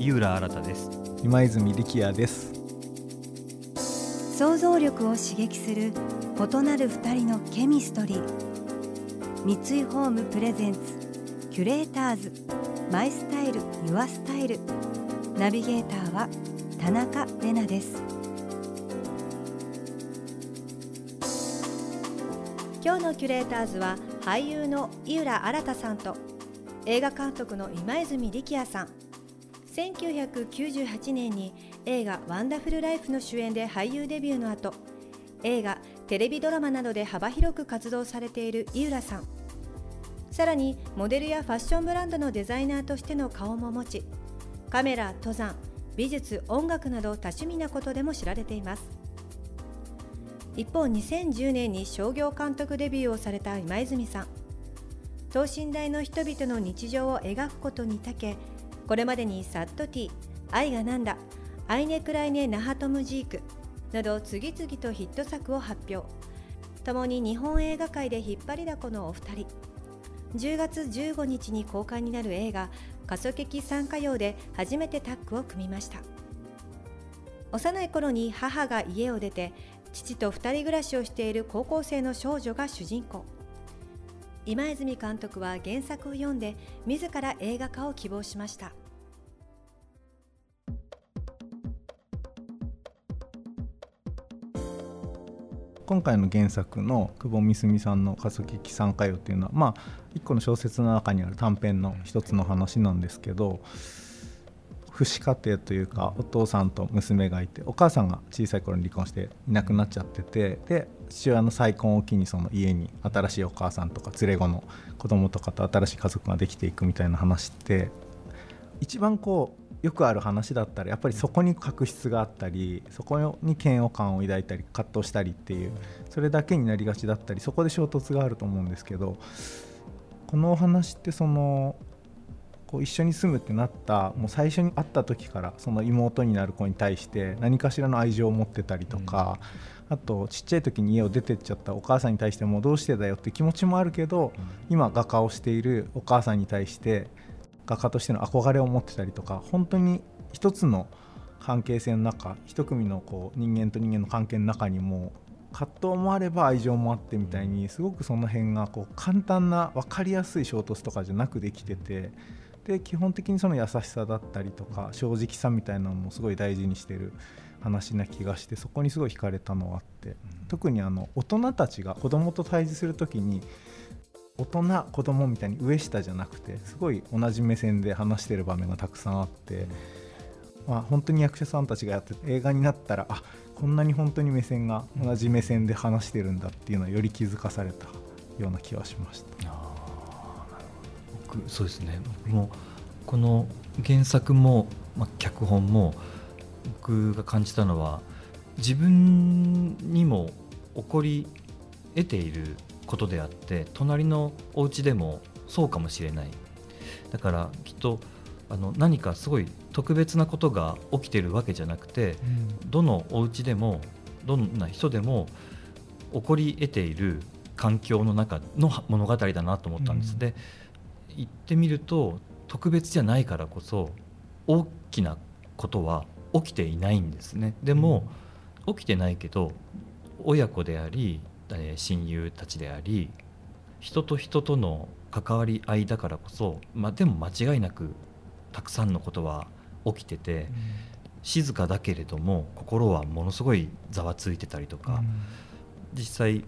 井浦新です。今泉力也です。想像力を刺激する異なる二人のケミストリー。三井ホームプレゼンツキュレーターズ。マイスタイルユアスタイル。ナビゲーターは田中れなです。今日のキュレーターズは俳優の井浦新さんと映画監督の今泉力也さん1998年に映画「ワンダフルライフ」の主演で俳優デビューの後映画テレビドラマなどで幅広く活動されている井浦さん。さらにモデルやファッションブランドのデザイナーとしての顔も持ちカメラ登山美術音楽など多趣味なことでも知られています。一方2010年に商業監督デビューをされた今泉さん。等身大の人々の日常を描くことに長けこれまでにサットティ愛がなんだアイネクライネ・ナハトムジークなど次々とヒット作を発表。共に日本映画界で引っ張りだこのお二人。10月15日に公開になる映画「過疎劇参加用」で初めてタッグを組みました。幼い頃に母が家を出て父と2人暮らしをしている高校生の少女が主人公。今泉監督は原作を読んで自ら映画化を希望しました。今回の原作の久保美澄さんの「過疎劇参加よ」っていうのはまあ一個の小説の中にある短編の一つの話なんですけど父子家庭というかお父さんと娘がいてお母さんが小さい頃に離婚していなくなっちゃっててで父親の再婚を機にその家に新しいお母さんとか連れ子の子供とかと新しい家族ができていくみたいな話って一番こうよくある話だったらやっぱりそこに確執があったりそこに嫌悪感を抱いたり葛藤したりっていうそれだけになりがちだったりそこで衝突があると思うんですけどこのお話ってそのこう一緒に住むってなったもう最初に会った時からその妹になる子に対して何かしらの愛情を持ってたりとか、あとちっちゃい時に家を出てっちゃったお母さんに対してもどうしてだよって気持ちもあるけど、今画家をしているお母さんに対して画家としての憧れを持ってたりとか本当に一つの関係性の中一組のこう人間と人間の関係の中にも葛藤もあれば愛情もあってみたいにすごくその辺がこう簡単な分かりやすい衝突とかじゃなくできててで基本的にその優しさだったりとか正直さみたいなのもすごい大事にしてる話な気がしてそこにすごい惹かれたのはあって特にあの大人たちが子供と対峙する時に大人子供みたいに上下じゃなくてすごい同じ目線で話してる場面がたくさんあって、まあ、本当に役者さんたちがやって映画になったらあこんなに本当に目線が同じ目線で話してるんだっていうのはより気づかされたような気はしました。僕そうですね。僕もこの原作も、まあ、脚本も僕が感じたのは自分にも起こり得ていることであって隣のお家でもそうかもしれない。だからきっとあの何かすごい特別なことが起きてるわけじゃなくて、うん、どのお家でもどんな人でも起こり得ている環境の中の物語だなと思ったんです、うん、で言ってみると特別じゃないからこそ大きなことは起きていないんですね。でも、起きてないけど親子であり親友たちであり人と人との関わり合いだからこそ、まあ、でも間違いなくたくさんのことは起きてて、うん、静かだけれども心はものすごいざわついてたりとか、うん、実際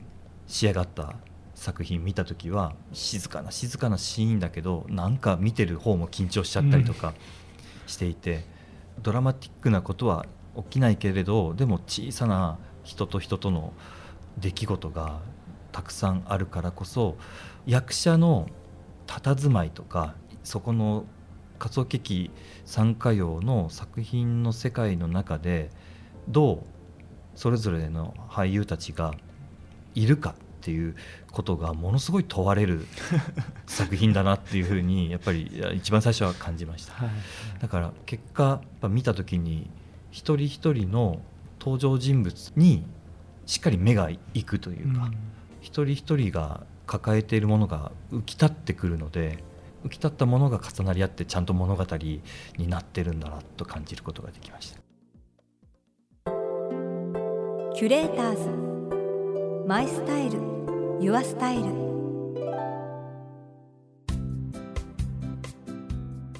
仕上がった作品見た時は静かな静かなシーンだけどなんか見てる方も緊張しちゃったりとかしていて、うん、ドラマティックなことは起きないけれどでも小さな人と人との出来事がたくさんあるからこそ役者の佇まいとかそこの仮想劇参加用の作品の世界の中でどうそれぞれの俳優たちがいるかっていうことがものすごい問われる 作品だなっていうふうにやっぱり一番最初は感じました、はい、だから結果やっぱ見た時に一人一人の登場人物にしっかり目がいくというか、うん、一人一人が抱えているものが浮き立ってくるので浮き立ったものが重なり合ってちゃんと物語になってるんだなと感じることができました。キュレーターズマイスタイルユアスタイル。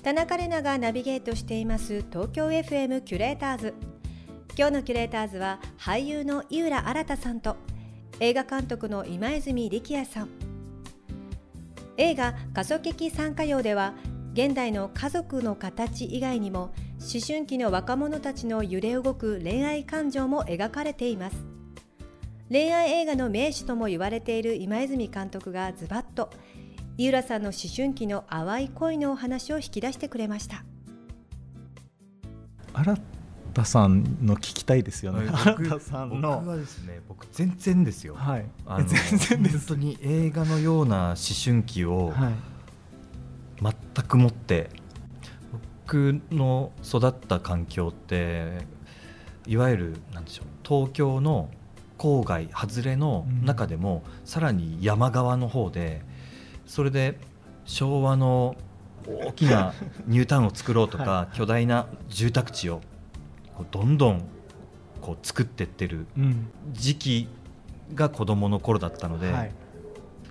田中れながナビゲートしています東京 FM キュレーターズ。今日のキュレーターズは俳優の井浦新さんと映画監督の今泉力也さん。映画「過疎劇参加用」では現代の家族の形以外にも思春期の若者たちの揺れ動く恋愛感情も描かれています。恋愛映画の名手とも言われている今泉監督がズバッと井浦さんの思春期の淡い恋のお話を引き出してくれました新田さんの聞きたいですよね。新田さんの僕はですね、僕全然ですよ。はい。あの全然です。本当に映画のような思春期を全くもって、僕の育った環境っていわゆるなんでしょう、東京の郊外外れの中でも、うん、さらに山側の方で、それで昭和の大きな ニュータウンを作ろうとか、はい、巨大な住宅地をこうどんどんこう作ってってる時期が子どもの頃だったので、はい、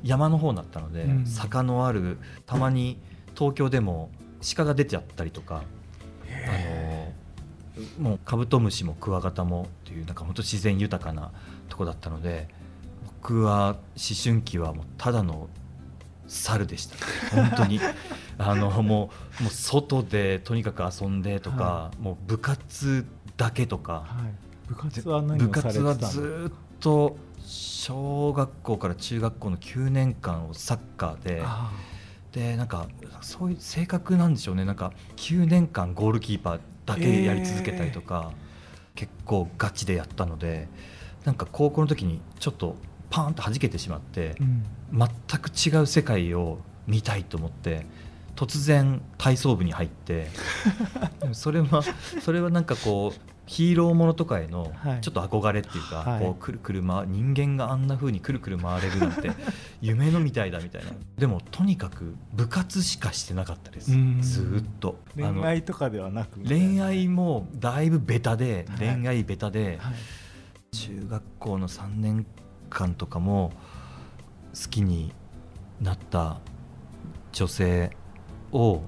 山の方だったので、うん、坂のあるたまに東京でも鹿が出ちゃったりとか。もうカブトムシもクワガタもっていうなんか本当自然豊かなとこだったので僕は思春期はもうただの猿でした。本当に。あのもうもう外でとにかく遊んでとか、はい、もう部活だけとか、はい、部活は部活はずっと小学校から中学校の9年間をサッカーで。でなんかそういう性格なんでしょうね。なんか9年間ゴールキーパーだけやり続けたりとか、えー、結構ガチでやったのでなんか高校の時にちょっとパーンと弾けてしまって、うん、全く違う世界を見たいと思って突然体操部に入って それはそれはなんかこうヒーローものとかへのちょっと憧れっていうか、はい、こうくるくる回人間があんな風にくるくる回れるなんて 夢のみたいだみたいな。でもとにかく部活しかしてなかったです。ずっと。恋愛とかではなく恋愛もだいぶベタで、恋愛ベタで、はい、中学校の3年間とかも好きになった女性を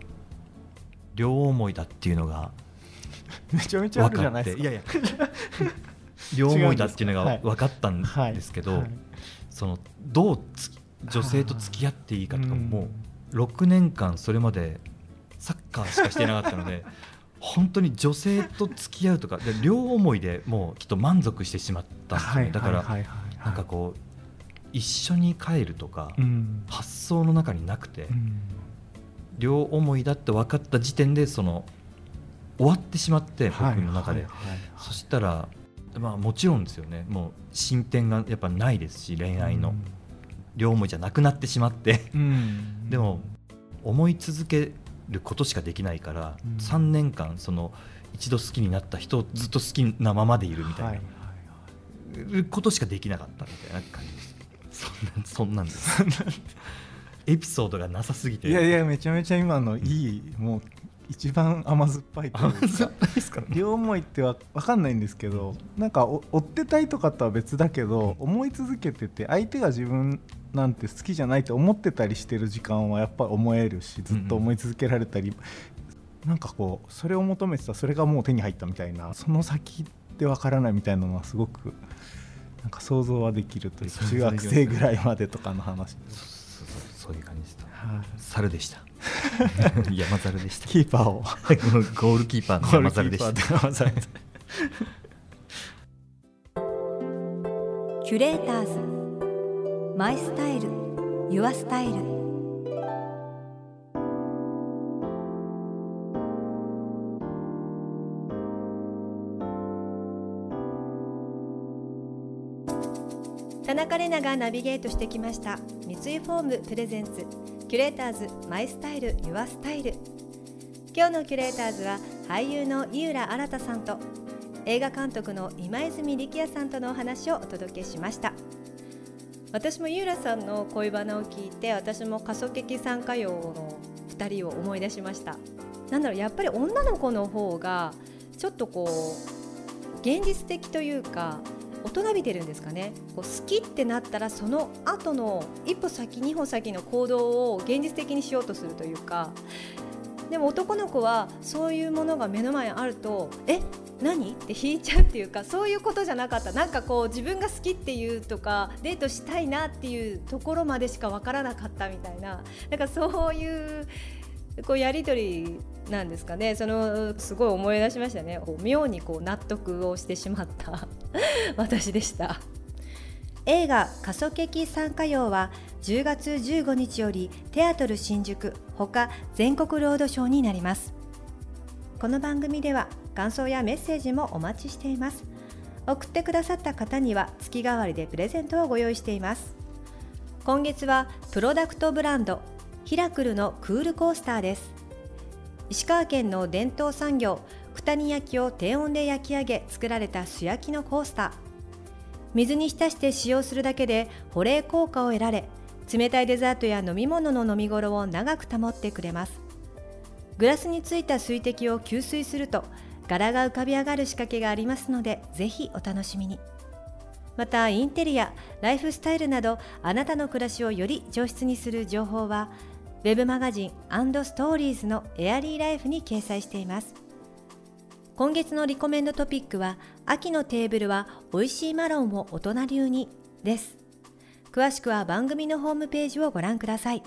両思いだっていうのが めちゃめちゃあるじゃないですか。いやいや。両思いだっていうのが分かったんですけど、はい。はい、そのどう女性と付き合っていいかとかも6年間それまでサッカーしかしてなかったので 本当に女性と付き合うとかで両思いでもうきっと満足してしまったんですよね、だから、なんかこう一緒に帰るとか、発想の中になくて、両思いだって分かった時点でその終わってしまって僕の中で、そしたらまあもちろんですよね。もう進展がやっぱないですし恋愛の、両思いじゃなくなってしまって。でも思い続けることしかできないから、うん、3年間その一度好きになった人をずっと好きなままでいるみたいな、ことしかできなかったみたいな感じ。ですそんなんそんなんです。エピソードがなさすぎて。いやいやめちゃめちゃ今のいい、うん、もう一番甘酸っぱいというか両思いっては分かんないんですけどなんか追ってたいとかとは別だけど思い続けてて相手が自分なんて好きじゃないと思ってたりしてる時間はやっぱ思えるしずっと思い続けられたり、うんうん、なんかこうそれを求めてたそれがもう手に入ったみたいなその先で分からないみたいなのはすごくなんか想像はできるというか中学生ぐらいまでとかの話そういう感じでした、は猿でした。山猿でした。キーパーを。ゴールキーパーの山猿でした。キュレーターズ。マイスタイル。ユアスタイル田中麗奈がナビゲートしてきました。三井ホーム presents。キュレーターズ My Style Your Style。今日のキュレーターズは俳優の井浦新さんと映画監督の今泉力哉さんとのお話をお届けしました。私も井浦さんの恋バナを聞いて私もかそけきサンカヨウの2人を思い出しました。なんだろうやっぱり女の子の方がちょっとこう現実的というか大人びてるんですかね。こう好きってなったらその後の一歩先二歩先の行動を現実的にしようとするというか。でも男の子はそういうものが目の前にあるとえ何？って引いちゃうっていうかそういうことじゃなかった。なんかこう自分が好きっていうとかデートしたいなっていうところまでしか分からなかったみたいな。なんかそういうこうやり取りなんですかね。そのすごい思い出しましたね。こう妙にこう納得をしてしまった。私でした。映画「過疎劇参加用」は10月15日よりテアトル新宿ほか全国ロードショーになります。この番組では感想やメッセージもお待ちしています。送ってくださった方には月替わりでプレゼントをご用意しています。今月はプロダクトブランドヒラクルのクールコースターです。石川県の伝統産業九谷焼を低温で焼き上げ作られた素焼きのコースター。水に浸して使用するだけで保冷効果を得られ冷たいデザートや飲み物の飲み頃を長く保ってくれます。グラスについた水滴を吸水すると柄が浮かび上がる仕掛けがありますのでぜひお楽しみに。またインテリアライフスタイルなどあなたの暮らしをより上質にする情報はウェブマガジンストーリーズのエアリーライフに掲載しています。今月のリコメンドトピックは秋のテーブルは美味しいマロンを大人流にです。詳しくは番組のホームページをご覧ください。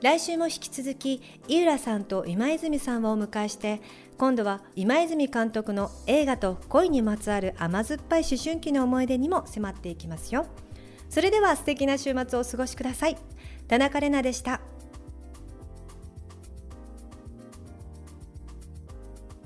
来週も引き続き井浦さんと今泉さんをお迎えして今度は今泉監督の映画と恋にまつわる甘酸っぱい思春期の思い出にも迫っていきますよ。それでは素敵な週末をお過ごしください。田中れなでした。